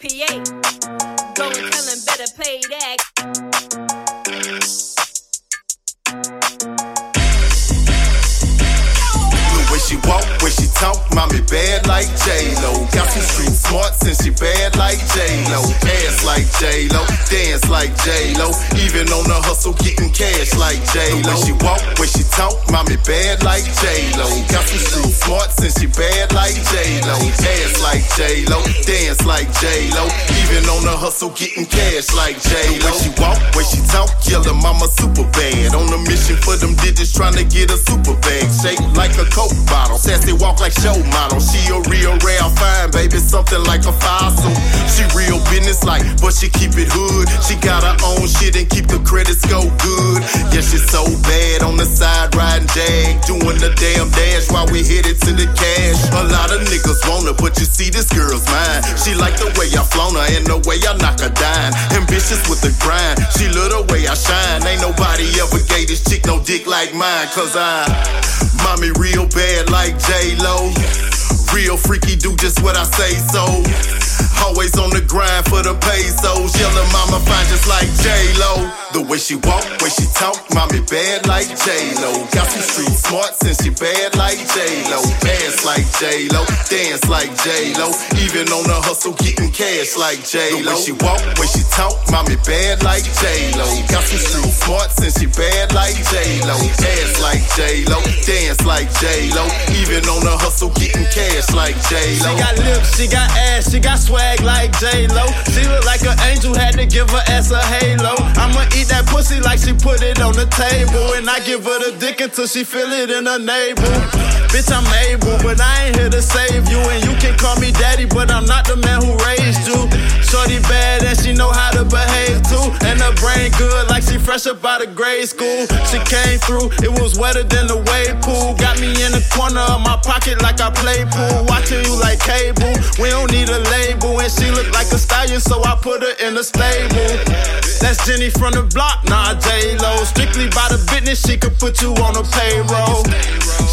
PA. Go and tell him better play that. The way she walk, way she talk, mommy bad like J-Lo. Got some street smarts and she bad like J-Lo. Ass like J-Lo, dance like J-Lo. Even on the hustle, getting cash like J-Lo. The way she walk, way she talk, mommy bad like J-Lo. Got some street smarts and she bad like J-Lo. Ass like J-Lo, dance like J-Lo. Even on the hustle, getting cash like J-Lo. The way she walk, way she talk, her mama super bad. On a mission for them digits, trying to get a super bag. Shaped like a coke bottle. Sassy walk like show model. She a real rare fine, baby, something like a fossil. But she keep it hood. She got her own shit and keep the credits go good. Yeah, she's so bad on the side riding jag, doing the damn dash while we headed to the cash. A lot of niggas want her, but you see this girl's mine. She like the way I flown her and the way I knock her down. Ambitious with the grind, she love the way I shine. Ain't nobody ever gave this chick no dick like mine, cause I, mommy real bad like J-Lo. Real freaky, do just what I say so. Always on the grind for the pesos. Yellow mama fine just like J-Lo. The way she walk, way she talk, mommy bad like J-Lo. Got some street smarts and she bad like J-Lo. Dance like J-Lo, dance like J-Lo. Even on the hustle, getting cash like J-Lo. The way she walk, way she talk, mommy bad like J-Lo. Got some street smarts and she bad like J-Lo. Dance like J-Lo, dance like J-Lo. Even on the hustle, getting cash like J-Lo. She got lips, she got ass, she got swag like J Lo. She look like an angel, had to give her ass a halo. I'ma eat that pussy like she put it on the table, and I give her the dick until she feel it in her navel. Bitch, I'm able, but I ain't here to save you, and you can call me daddy, but I'm not the man who raised you. Shorty bad and she know how to behave too, and her brain good like she fresh up out of grade school. She came through, it was wetter than the wave pool. Got me in the corner of my pocket like I play pool, watching you like cable. We don't need a label, and she look like a stallion, so I put her in the stable. That's Jenny from the block, nah J Lo. Strictly by the business, she could put you on a payroll.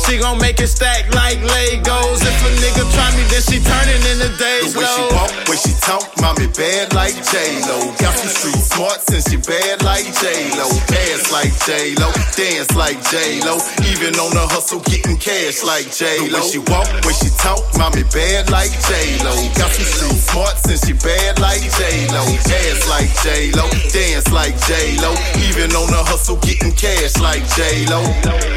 She gon' make it stack like Legos. If a nigga try me, then she turning in the days The way she walk, way she talk, mommy bad like J-Lo. Got some street smarts and she bad like J-Lo. Ass like J-Lo, dance like J-Lo. Even on the hustle, getting cash like J-Lo. The way she walk, way she talk, mommy bad like J-Lo. Got some street smarts and she bad like J-Lo. Ass like J-Lo, dance like J-Lo. Even on the hustle, getting cash like J-Lo.